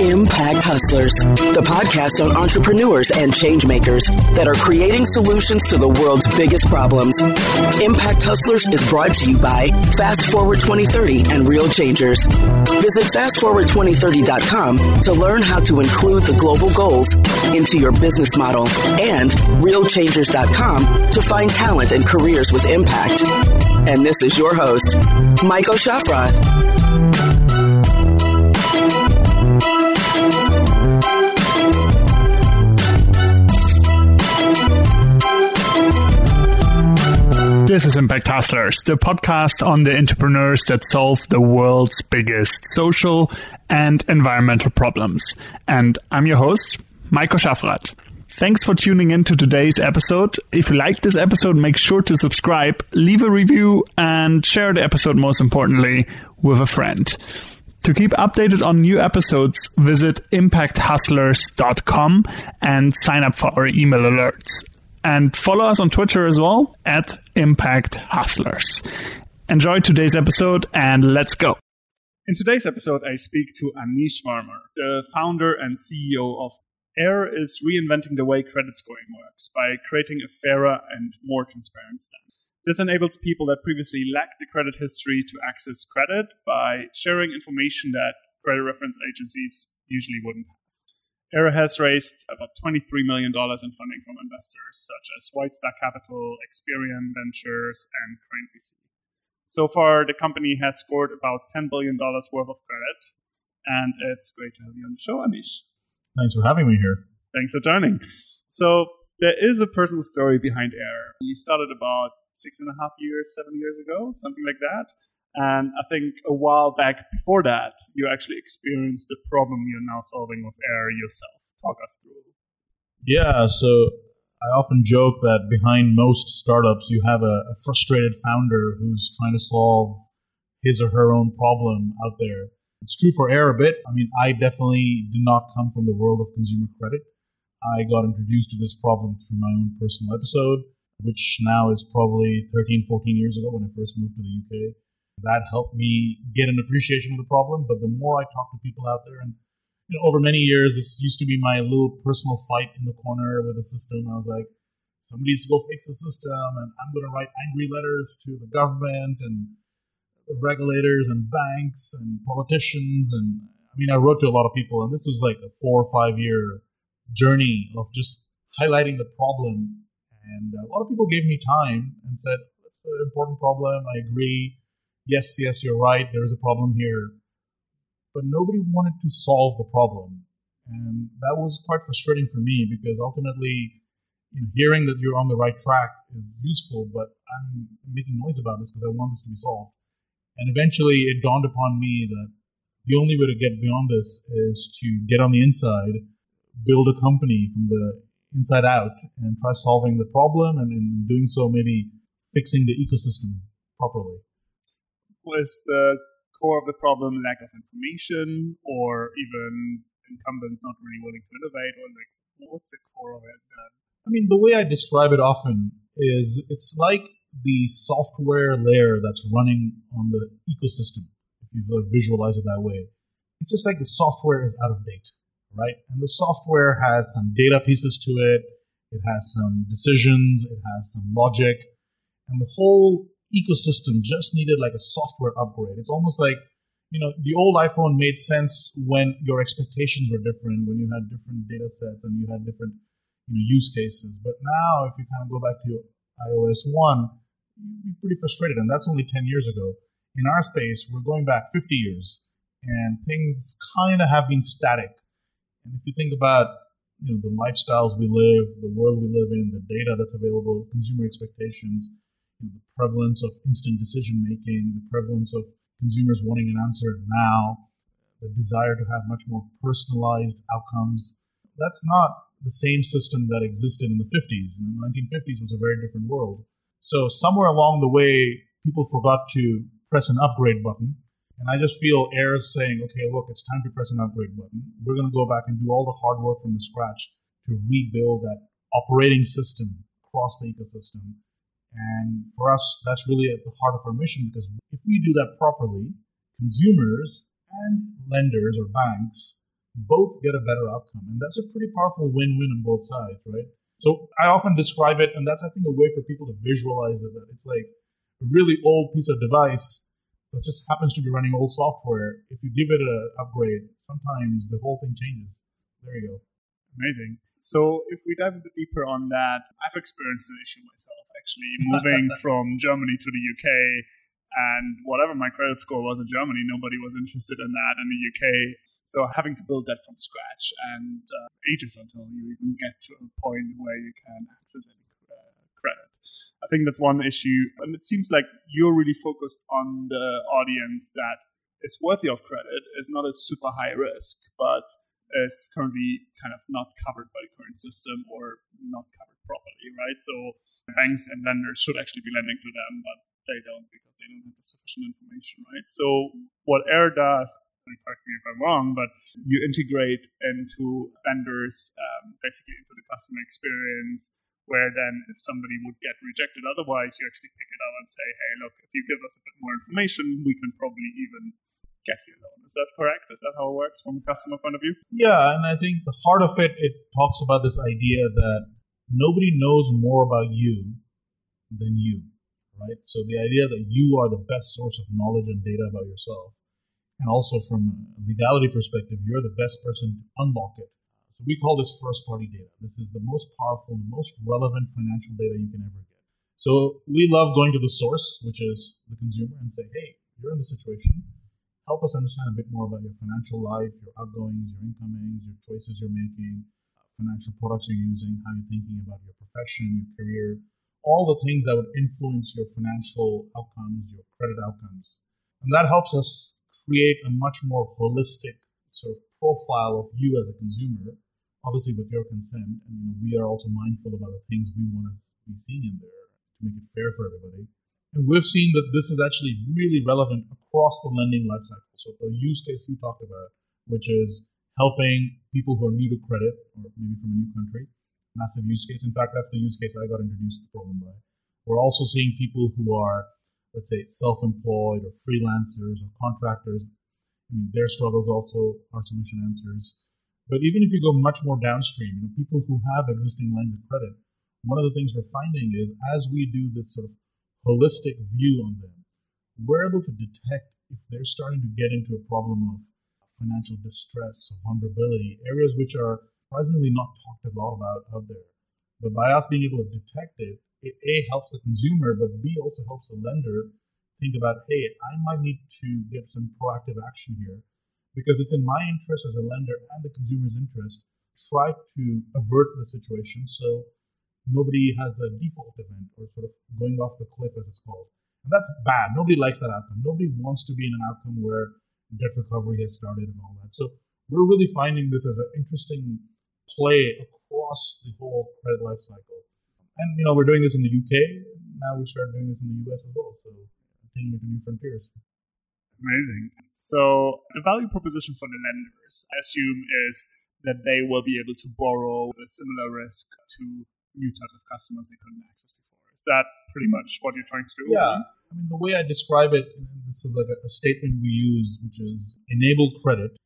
Impact Hustlers, the podcast on entrepreneurs and change makers that are creating solutions to the world's biggest problems. Impact Hustlers is brought to you by Fast Forward 2030 and Real Changers. Visit fastforward2030.com to learn how to include the global goals into your business model and realchangers.com to find talent and careers with impact. And this is your host, Maiko Schaffrath. This is Impact Hustlers, the podcast on the entrepreneurs that solve the world's biggest social and environmental problems. And I'm your host, Maiko Schaffrath. Thanks for tuning in to today's episode. If you like this episode, make sure to subscribe, leave a review, and share the episode, most importantly, with a friend. To keep updated on new episodes, visit impacthustlers.com and sign up for our email alerts and follow us on Twitter as well at Impact Hustlers. Enjoy today's episode and let's go. In today's episode, I speak to Aneesh Varma, the founder and CEO of Aire is reinventing the way credit scoring works by creating a fairer and more transparent standard. This enables people that previously lacked the credit history to access credit by sharing information that credit reference agencies usually wouldn't Aire has raised about $23 million in funding from investors such as White Star Capital, Experian Ventures, and Crane VC. So far, the company has scored about $10 billion worth of credit, and it's great to have you on the show, Aneesh. Thanks for having me here. Thanks for joining. So, there is a personal story behind Aire. You started about six and a half years, seven years ago, something like that. And I think a while back before that, you actually experienced the problem you're now solving with Aire yourself. Talk us through. Yeah, so I often joke that behind most startups, you have a, a frustrated founder who's trying to solve his or her own problem out there. It's true for Aire a bit. I mean, I definitely did not come from the world of consumer credit. I got introduced to this problem through my own personal episode, which now is probably 13, 14 years ago when I first moved to the UK that helped me get an appreciation of the problem. But the more I talk to people out there, and you know, over many years, this used to be my little personal fight in the corner with the system. I was like, somebody needs to go fix the system, and I'm going to write angry letters to the government and regulators and banks and politicians. And I mean, I wrote to a lot of people, and this was like a four or five year journey of just highlighting the problem. And a lot of people gave me time and said, that's an important problem. I agree yes, yes, you're right, there is a problem here. But nobody wanted to solve the problem. And that was quite frustrating for me because ultimately, you know, hearing that you're on the right track is useful, but I'm making noise about this because I want this to be solved. And eventually it dawned upon me that the only way to get beyond this is to get on the inside, build a company from the inside out, and try solving the problem, and in doing so, maybe fixing the ecosystem properly was the core of the problem lack of information or even incumbents not really willing to innovate or like what's the core of it? Uh, I mean the way i describe it often is it's like the software layer that's running on the ecosystem if you visualize it that way. It's just like the software is out of date right? And the software has some data pieces to it it has some decisions it has some logic and the whole ecosystem just needed like a software upgrade. It's almost like, you know, the old iPhone made sense when your expectations were different, when you had different data sets and you had different, you know, use cases. But now, if you kind of go back to iOS 1, you'd be pretty frustrated. And that's only 10 years ago. In our space, we're going back 50 years and things kind of have been static. And if you think about you know the lifestyles we live, the world we live in, the data that's available, consumer expectations, the prevalence of instant decision making, the prevalence of consumers wanting an answer now, the desire to have much more personalized outcomes. That's not the same system that existed in the 50s. In the 1950s was a very different world. So somewhere along the way, people forgot to press an upgrade button. And I just feel Aire is saying, okay, look, it's time to press an upgrade button. We're going to go back and do all the hard work from the scratch to rebuild that operating system across the ecosystem and for us, that's really at the heart of our mission because if we do that properly, consumers and lenders or banks both get a better outcome. And that's a pretty powerful win win on both sides, right? So I often describe it, and that's, I think, a way for people to visualize it that it's like a really old piece of device that just happens to be running old software. If you give it an upgrade, sometimes the whole thing changes. There you go. Amazing. So if we dive a bit deeper on that, I've experienced the issue myself actually moving from Germany to the UK and whatever my credit score was in Germany, nobody was interested in that in the UK. So having to build that from scratch and uh, ages until you even get to a point where you can access any uh, credit. I think that's one issue. And it seems like you're really focused on the audience that is worthy of credit, is not a super high risk, but is currently kind of not covered by the current system or not covered properly, right? So banks and lenders should actually be lending to them, but they don't because they don't have the sufficient information, right? So what Aire does, correct me if I'm wrong, but you integrate into vendors, um, basically into the customer experience, where then if somebody would get rejected otherwise, you actually pick it up and say, hey, look, if you give us a bit more information, we can probably even get you a loan. Is that correct? Is that how it works from a customer point of view? Yeah, and I think the heart of it, it talks about this idea that nobody knows more about you than you right? So the idea that you are the best source of knowledge and data about yourself, and also from a legality perspective, you're the best person to unlock it. So we call this first party data. This is the most powerful, the most relevant financial data you can ever get. So we love going to the source, which is the consumer, and say, hey, you're in this situation. Help us understand a bit more about your financial life, your outgoings, your incomings, your choices you're making, financial products you're using, how you're thinking about your profession, your career, all the things that would influence your financial outcomes, your credit outcomes. And that helps us create a much more holistic sort of profile of you as a consumer, obviously with your consent. And we are also mindful about the things we want to be seeing in there to make it fair for everybody. And we've seen that this is actually really relevant across the lending lifecycle. So the use case you talked about, which is helping people who are new to credit or maybe from a new country, massive use case. In fact, that's the use case I got introduced to the problem by. We're also seeing people who are, let's say, self-employed or freelancers or contractors. I mean, their struggles also our solution answers. But even if you go much more downstream, you know, people who have existing lines of credit, one of the things we're finding is as we do this sort of holistic view on them, we're able to detect if they're starting to get into a problem of financial distress, vulnerability, areas which are surprisingly not talked a lot about out there. But by us being able to detect it, it A helps the consumer, but B also helps the lender think about, hey, I might need to get some proactive action here because it's in my interest as a lender and the consumer's interest try to avert the situation so nobody has a default event or sort of going off the cliff as it's called. And that's bad. Nobody likes that outcome. Nobody wants to be in an outcome where debt recovery has started and all that. So we're really finding this as an interesting play across the whole credit life cycle. And you know, we're doing this in the UK. Now we start doing this in the US as well. So taking it to new frontiers. Amazing. So the value proposition for the lenders, I assume, is that they will be able to borrow with similar risk to new types of customers they couldn't access before. Is that pretty much what you're trying to do? Yeah. I mean, the way I describe it, this is like a, a statement we use, which is enable credit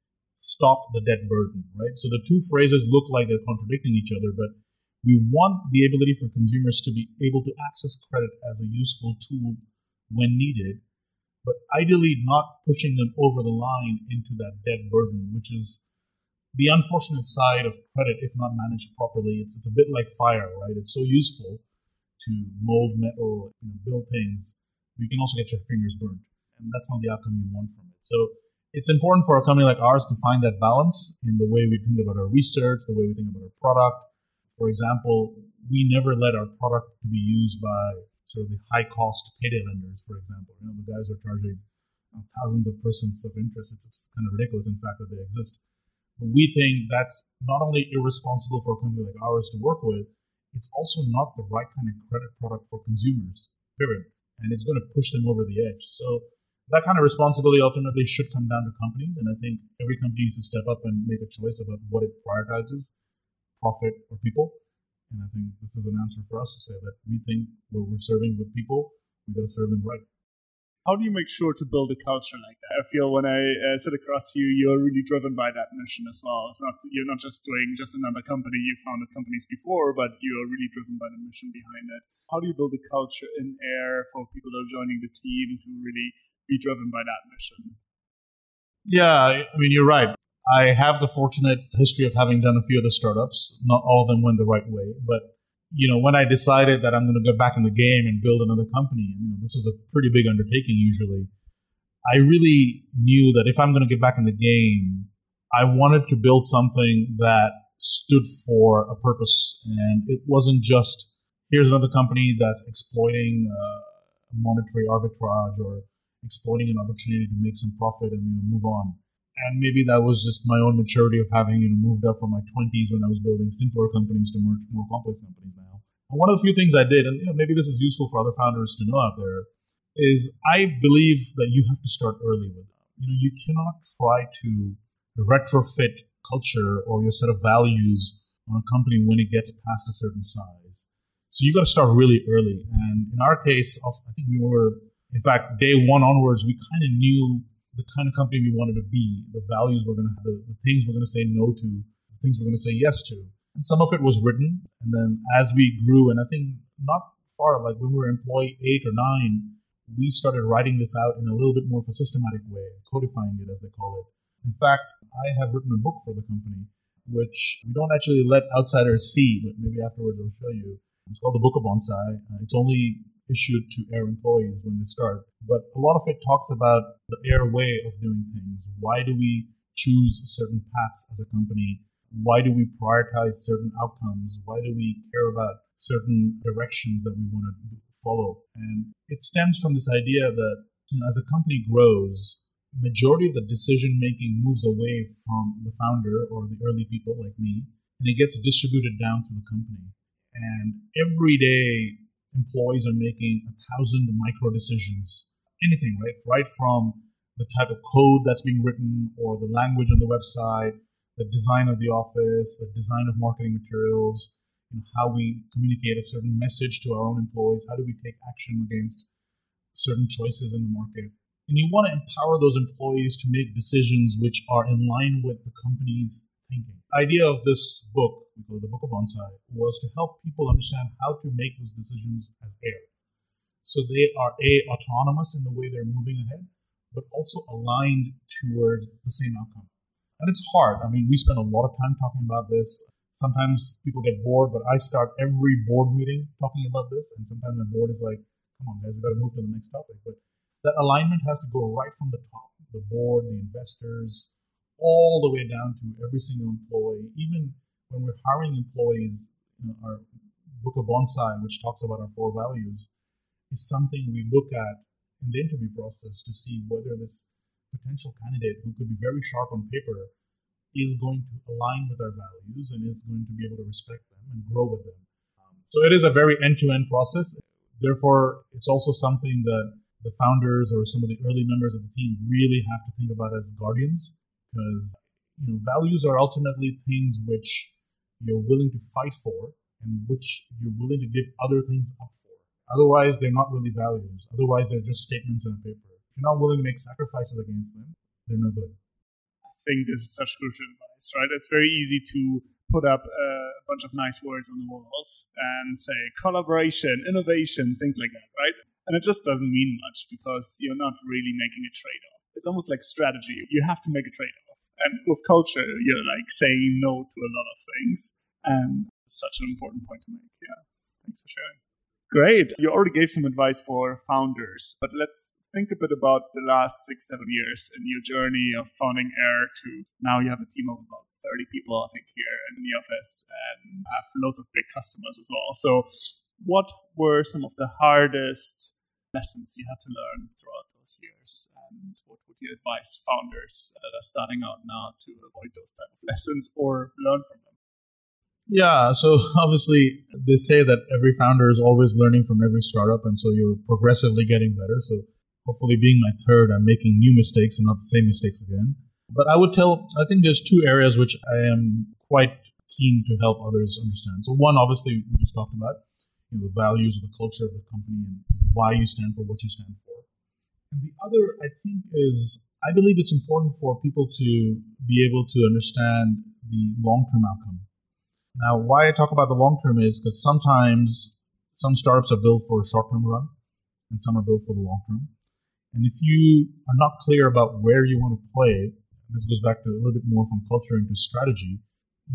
stop the debt burden, right? So the two phrases look like they're contradicting each other, but we want the ability for consumers to be able to access credit as a useful tool when needed, but ideally not pushing them over the line into that debt burden, which is the unfortunate side of credit if not managed properly. It's, it's a bit like fire, right? It's so useful to mold metal, you know, build things, but you can also get your fingers burned. And that's not the outcome you want from it. So it's important for a company like ours to find that balance in the way we think about our research, the way we think about our product. For example, we never let our product to be used by sort of the high cost payday lenders, for example. You know, the guys are charging thousands of percents of interest. It's, it's kind of ridiculous, in fact, that they exist. We think that's not only irresponsible for a company like ours to work with, it's also not the right kind of credit product for consumers, period. And it's going to push them over the edge. So that kind of responsibility ultimately should come down to companies. And I think every company needs to step up and make a choice about what it prioritizes profit or people. And I think this is an answer for us to say that we think what we're serving with people, we've got to serve them right. How do you make sure to build a culture like that? I feel when I uh, sit across you, you're really driven by that mission as well. It's not you're not just doing just another company. You founded companies before, but you're really driven by the mission behind it. How do you build a culture in Aire for people that are joining the team to really be driven by that mission? Yeah, I mean you're right. I have the fortunate history of having done a few of the startups. Not all of them went the right way, but you know, when I decided that I'm going to go back in the game and build another company, you know, this is a pretty big undertaking usually. I really knew that if I'm going to get back in the game, I wanted to build something that stood for a purpose, and it wasn't just here's another company that's exploiting uh, monetary arbitrage or exploiting an opportunity to make some profit and you know move on and maybe that was just my own maturity of having you know moved up from my 20s when I was building simpler companies to more, more complex companies now. And one of the few things I did, and you know, maybe this is useful for other founders to know out there, is I believe that you have to start early with them. You know, you cannot try to retrofit culture or your set of values on a company when it gets past a certain size. So you got to start really early. And in our case, I think we were, in fact, day one onwards, we kind of knew the kind of company we wanted to be, the values we're going to have, the, the things we're going to say no to, the things we're going to say yes to. And some of it was written. And then as we grew, and I think not far, like when we were employee eight or nine, we started writing this out in a little bit more of a systematic way, codifying it as they call it. In fact, I have written a book for the company, which we don't actually let outsiders see, but maybe afterwards I'll show you. It's called the Book of Bonsai. Uh, it's only issued to Aire employees when they start. But a lot of it talks about the Aire way of doing things. Why do we choose certain paths as a company? Why do we prioritize certain outcomes? Why do we care about certain directions that we want to follow? And it stems from this idea that you know, as a company grows, majority of the decision making moves away from the founder or the early people like me, and it gets distributed down through the company. And every day employees are making a thousand micro decisions. Anything, right? Right from the type of code that's being written or the language on the website, the design of the office, the design of marketing materials, you know, how we communicate a certain message to our own employees, how do we take action against certain choices in the market. And you want to empower those employees to make decisions which are in line with the company's thinking. The idea of this book, the Book of Bonsai, was to help people understand how to make those decisions as Aire. So they are a autonomous in the way they're moving ahead, but also aligned towards the same outcome. And it's hard. I mean, we spend a lot of time talking about this. Sometimes people get bored, but I start every board meeting talking about this. And sometimes the board is like, come on, guys, we got to move to the next topic. But that alignment has to go right from the top the board, the investors, all the way down to every single employee. Even when we're hiring employees, you know, our book of bonsai, which talks about our four values, is something we look at in the interview process to see whether this potential candidate who could be very sharp on paper is going to align with our values and is going to be able to respect them and grow with them. Um, so it is a very end-to-end process. Therefore, it's also something that the founders or some of the early members of the team really have to think about as guardians because you know values are ultimately things which you're willing to fight for and which you're willing to give other things up for. Otherwise, they're not really values. Otherwise, they're just statements on a paper. If you're not willing to make sacrifices against them, they're no good. I think this is such crucial advice, right? It's very easy to put up a bunch of nice words on the walls and say collaboration, innovation, things like that, right? And it just doesn't mean much because you're not really making a trade off it's almost like strategy. You have to make a trade off. And with culture, you're like saying no to a lot of things. And such an important point to make. Yeah. Thanks for sharing. Great. You already gave some advice for founders, but let's think a bit about the last six, seven years in your journey of founding Aire to now you have a team of about 30 people, I think, here in the office and have loads of big customers as well. So, what were some of the hardest lessons you had to learn throughout those years? And what would you advise founders that are starting out now to avoid those type of lessons or learn from them? Yeah, so obviously they say that every founder is always learning from every startup, and so you're progressively getting better. So hopefully, being my third, I'm making new mistakes and not the same mistakes again. But I would tell, I think there's two areas which I am quite keen to help others understand. So one, obviously, we just talked about, you know, the values of the culture of the company and why you stand for what you stand for. And the other, I think, is I believe it's important for people to be able to understand the long term outcome. Now, why I talk about the long term is because sometimes some startups are built for a short term run and some are built for the long term. And if you are not clear about where you want to play, this goes back to a little bit more from culture into strategy,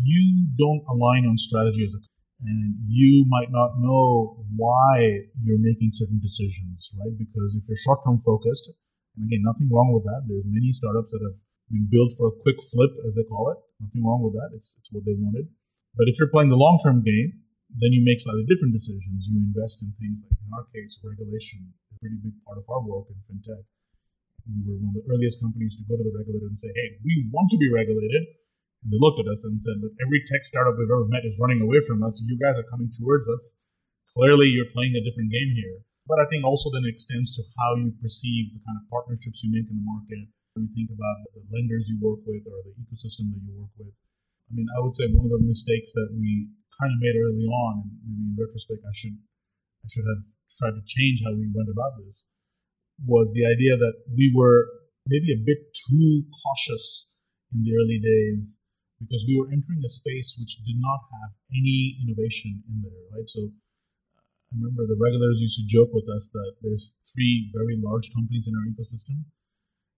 you don't align on strategy as a and you might not know why you're making certain decisions, right? Because if you're short term focused, and again, nothing wrong with that. There's many startups that have been built for a quick flip, as they call it. Nothing wrong with that. It's, it's what they wanted. But if you're playing the long term game, then you make slightly different decisions. You invest in things like, in our case, regulation, a pretty big part of our work in fintech. We were one of the earliest companies to go to the regulator and say, hey, we want to be regulated and they looked at us and said, "Look, every tech startup we've ever met is running away from us. You guys are coming towards us. Clearly, you're playing a different game here." But I think also then extends to how you perceive the kind of partnerships you make in the market. When you think about the lenders you work with or the ecosystem that you work with. I mean, I would say one of the mistakes that we kind of made early on, and maybe in retrospect, I should I should have tried to change how we went about this, was the idea that we were maybe a bit too cautious in the early days because we were entering a space which did not have any innovation in there, right? So uh, I remember the regulators used to joke with us that there's three very large companies in our ecosystem,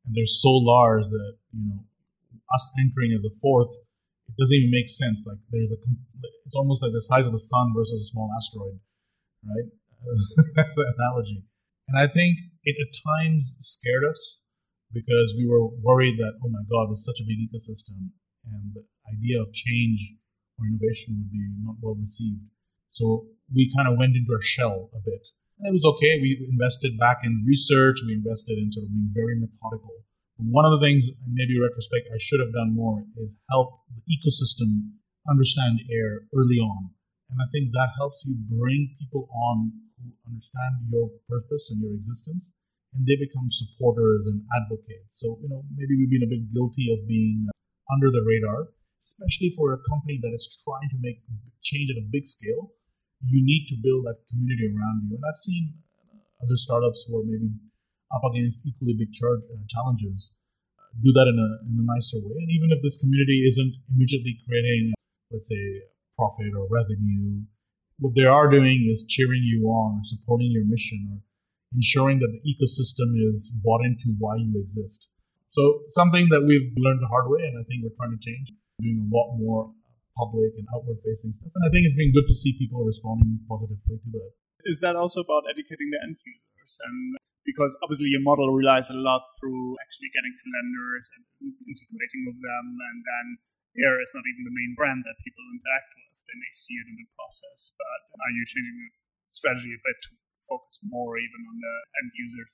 and they're so large that you know us entering as a fourth, it doesn't even make sense. Like there's a, it's almost like the size of the sun versus a small asteroid, right? That's an analogy, and I think it at times scared us because we were worried that oh my god, there's such a big ecosystem, and the idea of change or innovation would be not well received. So we kind of went into our shell a bit. And it was okay. We invested back in research. We invested in sort of being very methodical. One of the things, maybe retrospect, I should have done more is help the ecosystem understand Aire early on. And I think that helps you bring people on who understand your purpose and your existence, and they become supporters and advocates. So, you know, maybe we've been a bit guilty of being uh, under the radar, especially for a company that is trying to make change at a big scale. You need to build that community around you. And I've seen other startups who are maybe up against equally big charge, uh, challenges uh, do that in a, in a nicer way. And even if this community isn't immediately creating, let's say, profit or revenue, what they are doing is cheering you on or supporting your mission or ensuring that the ecosystem is bought into why you exist. So something that we've learned the hard way, and I think we're trying to change, doing a lot more public and outward facing stuff. And I think it's been good to see people responding positively to that. Is that also about educating the end users? And because obviously your model relies a lot through actually getting to lenders and integrating with them, and then Aire is not even the main brand that people interact with. They may see it in the process, but are you changing the strategy a bit to focus more even on the end users?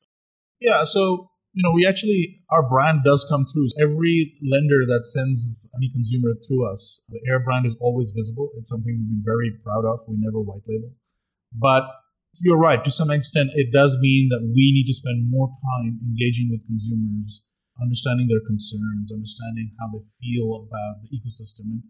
Yeah, so you know, we actually, our brand does come through. Every lender that sends any consumer through us, the Aire brand is always visible. It's something we've been very proud of. We never white label. But you're right. To some extent, it does mean that we need to spend more time engaging with consumers, understanding their concerns, understanding how they feel about the ecosystem. And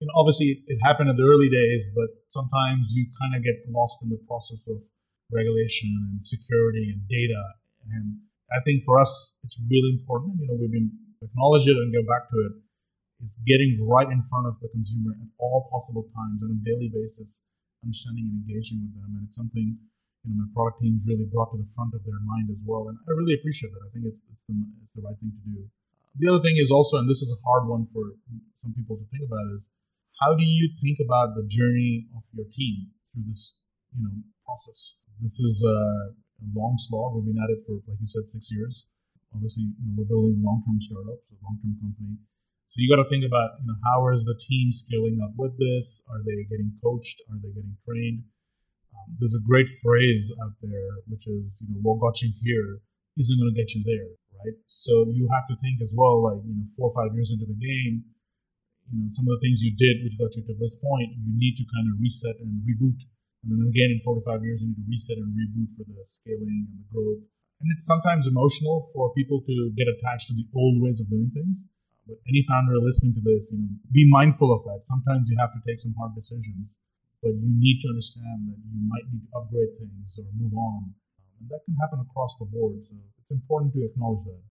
you know, obviously, it happened in the early days, but sometimes you kind of get lost in the process of regulation and security and data. And I think for us, it's really important. You know, we've been acknowledge it and go back to it. Is getting right in front of the consumer at all possible times on a daily basis, understanding and engaging with them. And it's something you know my product teams really brought to the front of their mind as well. And I really appreciate that. I think it's it's the, it's the right thing to do. The other thing is also, and this is a hard one for some people to think about, is how do you think about the journey of your team through this you know process? This is uh, long slog. We've been at it for, like you said, six years. Obviously, you know, we're building a long-term startup, a long-term company. So you got to think about, you know, how is the team scaling up with this? Are they getting coached? Are they getting trained? Um, there's a great phrase out there, which is, you know, what got you here isn't going to get you there, right? So you have to think as well, like, you know, four or five years into the game, you know, some of the things you did, which got you to this point, you need to kind of reset and reboot and then again, in four to five years, you need to reset and reboot for the scaling and the growth. And it's sometimes emotional for people to get attached to the old ways of doing things. But any founder listening to this, you know, be mindful of that. Sometimes you have to take some hard decisions, but you need to understand that you might need to upgrade things or move on. And that can happen across the board. So it's important to acknowledge that.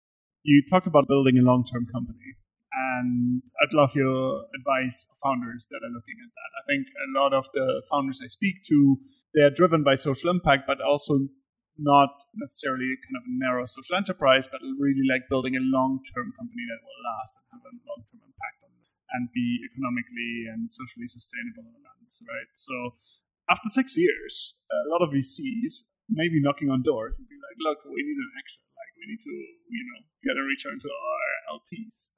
You talked about building a long term company. And I'd love your advice founders that are looking at that. I think a lot of the founders I speak to, they're driven by social impact, but also not necessarily kind of a narrow social enterprise, but really like building a long-term company that will last and have a long-term impact on and be economically and socially sustainable in the lands, right? So after six years, a lot of VCs may be knocking on doors and be like, look, we need an exit. Like we need to, you know, get a return to our LPs.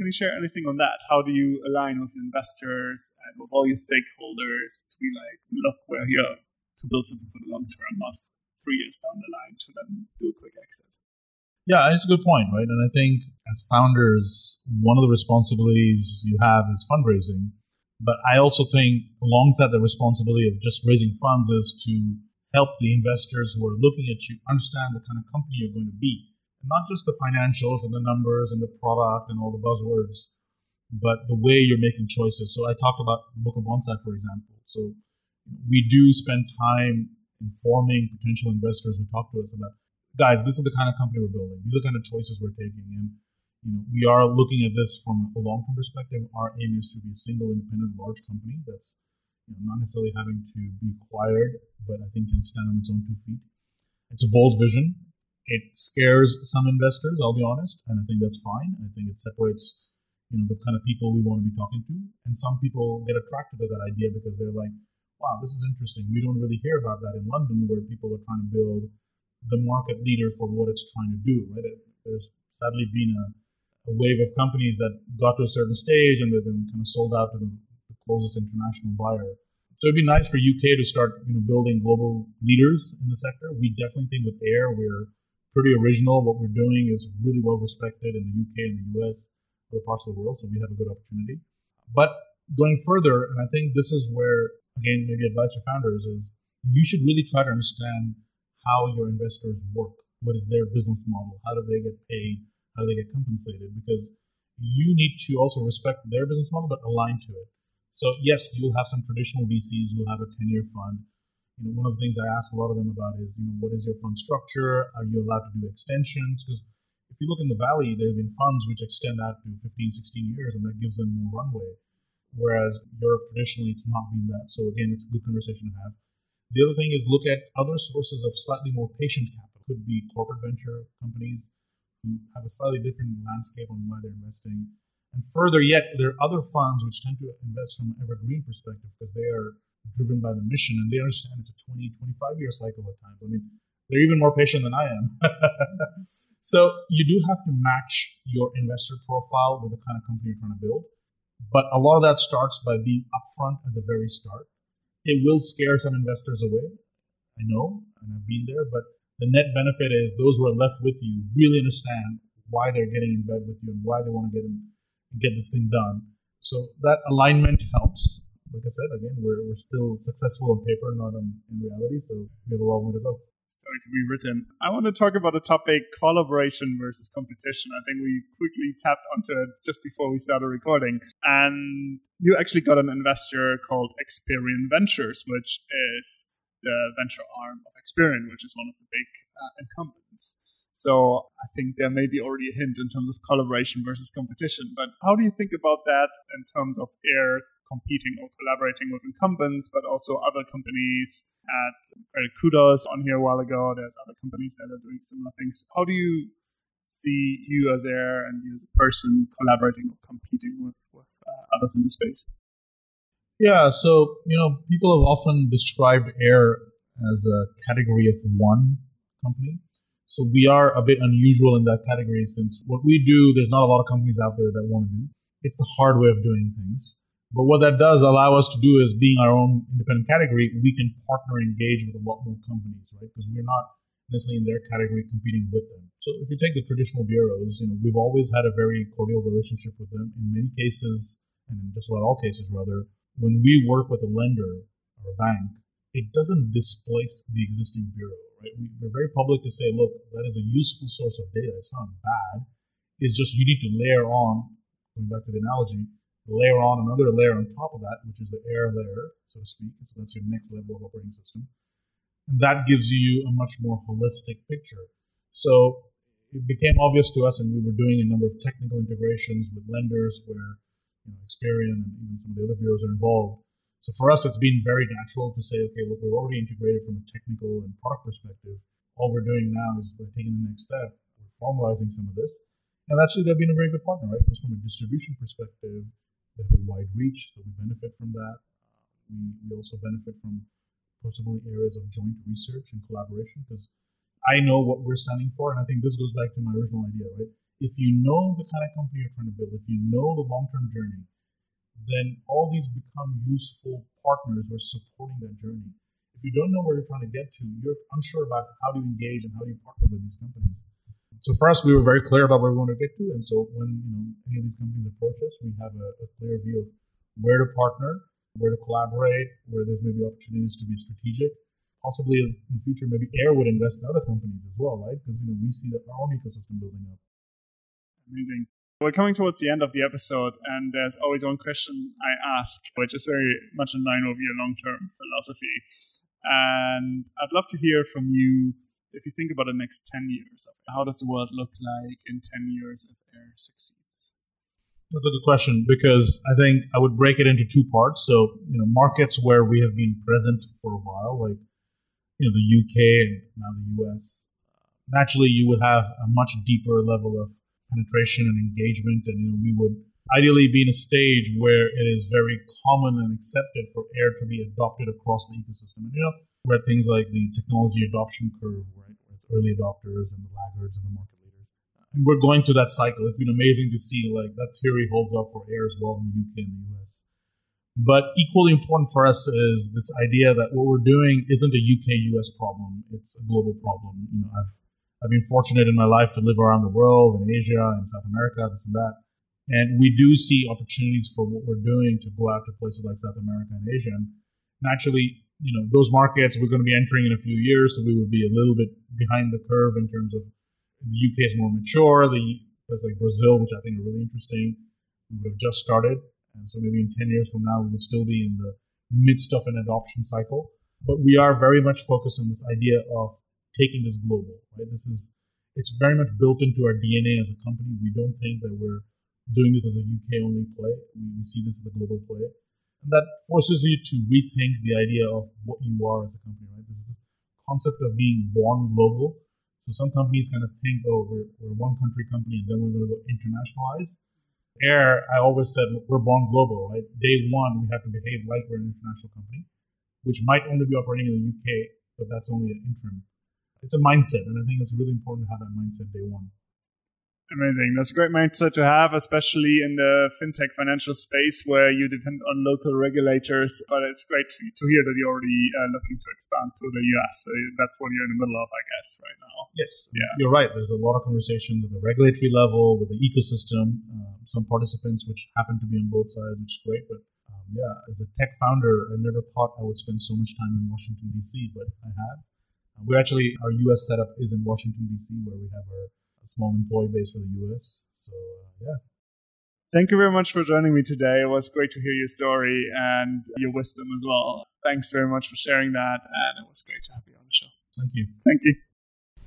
Can you share anything on that? How do you align with investors and with all your stakeholders to be like, look, we're here to build something for the long term, not three years down the line to then do a quick exit. Yeah, it's a good point, right? And I think as founders, one of the responsibilities you have is fundraising. But I also think alongside the responsibility of just raising funds is to help the investors who are looking at you understand the kind of company you're going to be. Not just the financials and the numbers and the product and all the buzzwords, but the way you're making choices. So I talked about the Book of Bonsai, for example. So we do spend time informing potential investors who talk to us about, guys, this is the kind of company we're building. These are the kind of choices we're taking. And, you know, we are looking at this from a long-term perspective. Our aim is to be a single independent large company that's you know, not necessarily having to be acquired, but I think can stand on its own two feet. It's a bold vision. It scares some investors, I'll be honest, and I think that's fine. I think it separates, you know, the kind of people we want to be talking to. And some people get attracted to that idea because they're like, wow, this is interesting. We don't really hear about that in London where people are trying to build the market leader for what it's trying to do, right? There's sadly been a, a wave of companies that got to a certain stage and they've been kind of sold out to the, the closest international buyer. So it'd be nice for UK to start, you know, building global leaders in the sector. We definitely think with Aire, we're pretty original. What we're doing is really well respected in the UK and the US, other parts of the world. So we have a good opportunity. But going further, and I think this is where again, maybe advice to founders is you should really try to understand how your investors work. What is their business model? How do they get paid? How do they get compensated? Because you need to also respect their business model, but align to it. So yes, you'll have some traditional VCs who'll have a 10-year fund. You know, one of the things I ask a lot of them about is, you know, what is your fund structure? Are you allowed to do extensions? Because if you look in the valley, there have been funds which extend out to 15, 16 years, and that gives them more runway whereas Europe traditionally it's not been that. So again, it's a good conversation to have. The other thing is look at other sources of slightly more patient capital. Could be corporate venture companies who have a slightly different landscape on why they're investing. And further yet, there are other funds which tend to invest from an evergreen perspective because they are driven by the mission and they understand it's a 20, 25 year cycle at times. I mean, they're even more patient than I am. so you do have to match your investor profile with the kind of company you're trying to build. But a lot of that starts by being upfront at the very start. It will scare some investors away. I know, and I've been there, but the net benefit is those who are left with you really understand why they're getting in bed with you and why they want to get in, get this thing done. So that alignment helps. Like I said, again, we're, we're still successful on paper, not in, in reality. So we have a long way to go story to be written. I want to talk about a topic collaboration versus competition. I think we quickly tapped onto it just before we started recording. And you actually got an investor called Experian Ventures, which is the venture arm of Experian, which is one of the big uh, incumbents. So I think there may be already a hint in terms of collaboration versus competition. But how do you think about that in terms of Aire competing or collaborating with incumbents, but also other companies. At Credit Kudos on here a while ago. There's other companies that are doing similar things. How do you see you as Aire and you as a person collaborating or competing with, with uh, others in the space? Yeah, so you know, people have often described Aire as a category of one company. So we are a bit unusual in that category since what we do, there's not a lot of companies out there that want to do. It's the hard way of doing things. But what that does allow us to do is being our own independent category, we can partner and engage with a lot more companies, right? Because we're not necessarily in their category competing with them. So if you take the traditional bureaus, you know, we've always had a very cordial relationship with them. In many cases, and in just about all cases rather, when we work with a lender or a bank, it doesn't displace the existing bureau, right? We, we're very public to say, look, that is a useful source of data. It's not bad. It's just you need to layer on, going back to the analogy, layer on another layer on top of that, which is the Aire layer, so to speak. So that's your next level of operating system. And that gives you a much more holistic picture. So it became obvious to us, and we were doing a number of technical integrations with lenders where you know, Experian and even some of the other bureaus are involved. So for us, it's been very natural to say, okay, look, we're already integrated from a technical and product perspective. All we're doing now is we're taking the next step. We're formalizing some of this. And actually, they've been a very good partner, right? Because from a distribution perspective, they have a wide reach, so we benefit from that. We, we also benefit from possibly areas of joint research and collaboration because I know what we're standing for. And I think this goes back to my original idea, right? If you know the kind of company you're trying to build, if you know the long term journey, then all these become useful partners who are supporting that journey. If you don't know where you're trying to get to, you're unsure about how to engage and how do you partner with these companies. So for us, we were very clear about where we want to get to, and so when you know any of these companies approach us, we have a, a clear view of where to partner, where to collaborate, where there's maybe opportunities to be strategic, possibly in the future, maybe Aire would invest in other companies as well, right? Because you know we see our own ecosystem building up. Amazing. We're coming towards the end of the episode, and there's always one question I ask, which is very much in line with your long-term philosophy. And I'd love to hear from you if you think about the next 10 years. How does the world look like in 10 years if Aire succeeds? That's a good question because I think I would break it into two parts. So, you know, markets where we have been present for a while, like you know the UK and now the US, naturally you would have a much deeper level of penetration and engagement, and you know we would ideally be in a stage where it is very common and accepted for Aire to be adopted across the ecosystem. And you know, we're things like the technology adoption curve, right? Where it's early adopters and the laggards and the market leaders. And we're going through that cycle. It's been amazing to see like that theory holds up for Aire as well in the UK and the US. But equally important for us is this idea that what we're doing isn't a UK US problem, it's a global problem. You know, I've I've been fortunate in my life to live around the world, in Asia, in South America, this and that. And we do see opportunities for what we're doing to go out to places like South America and Asia. And naturally, you know, those markets we're going to be entering in a few years, so we would be a little bit behind the curve in terms of the UK is more mature. The places like Brazil, which I think are really interesting, we would have just started. And so maybe in 10 years from now, we would still be in the midst of an adoption cycle. But we are very much focused on this idea of taking this global, right? This is, it's very much built into our DNA as a company. We don't think that we're doing this as a UK only play. We, we see this as a global play. And that forces you to rethink the idea of what you are as a company, right? This is the concept of being born global. So some companies kind of think, oh, we're, we're one country company and then we're going to go internationalize. Aire, I always said we're born global, right? Day one, we have to behave like we're an international company, which might only be operating in the UK, but that's only an interim. It's a mindset, and I think it's really important to have that mindset day one. Amazing. That's a great mindset to have, especially in the fintech financial space where you depend on local regulators. But it's great to hear that you're already uh, looking to expand to the US. So that's what you're in the middle of, I guess, right now. Yes. Yeah. You're right. There's a lot of conversations at the regulatory level, with the ecosystem, um, some participants which happen to be on both sides, which is great. But um, yeah, as a tech founder, I never thought I would spend so much time in Washington, D.C., but I have. Uh, we're actually, our US setup is in Washington, D.C., where we have our a small employee base for the US. So, uh, yeah. Thank you very much for joining me today. It was great to hear your story and your wisdom as well. Thanks very much for sharing that. And it was great to have you on the show. Thank you. Thank you.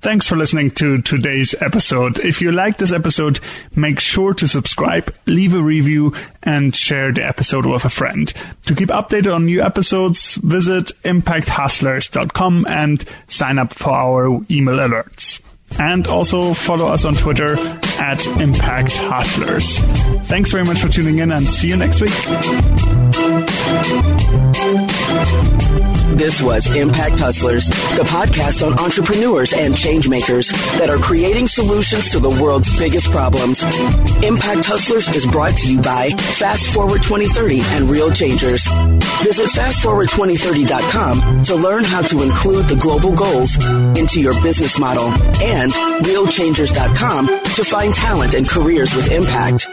Thanks for listening to today's episode. If you like this episode, make sure to subscribe, leave a review, and share the episode with a friend. To keep updated on new episodes, visit impacthustlers.com and sign up for our email alerts and also follow us on Twitter at Impact Hustlers. Thanks very much for tuning in and see you next week. This was Impact Hustlers, the podcast on entrepreneurs and changemakers that are creating solutions to the world's biggest problems. Impact Hustlers is brought to you by Fast Forward 2030 and Real Changers. Visit fastforward2030.com to learn how to include the global goals into your business model and realchangers.com to find talent and careers with impact.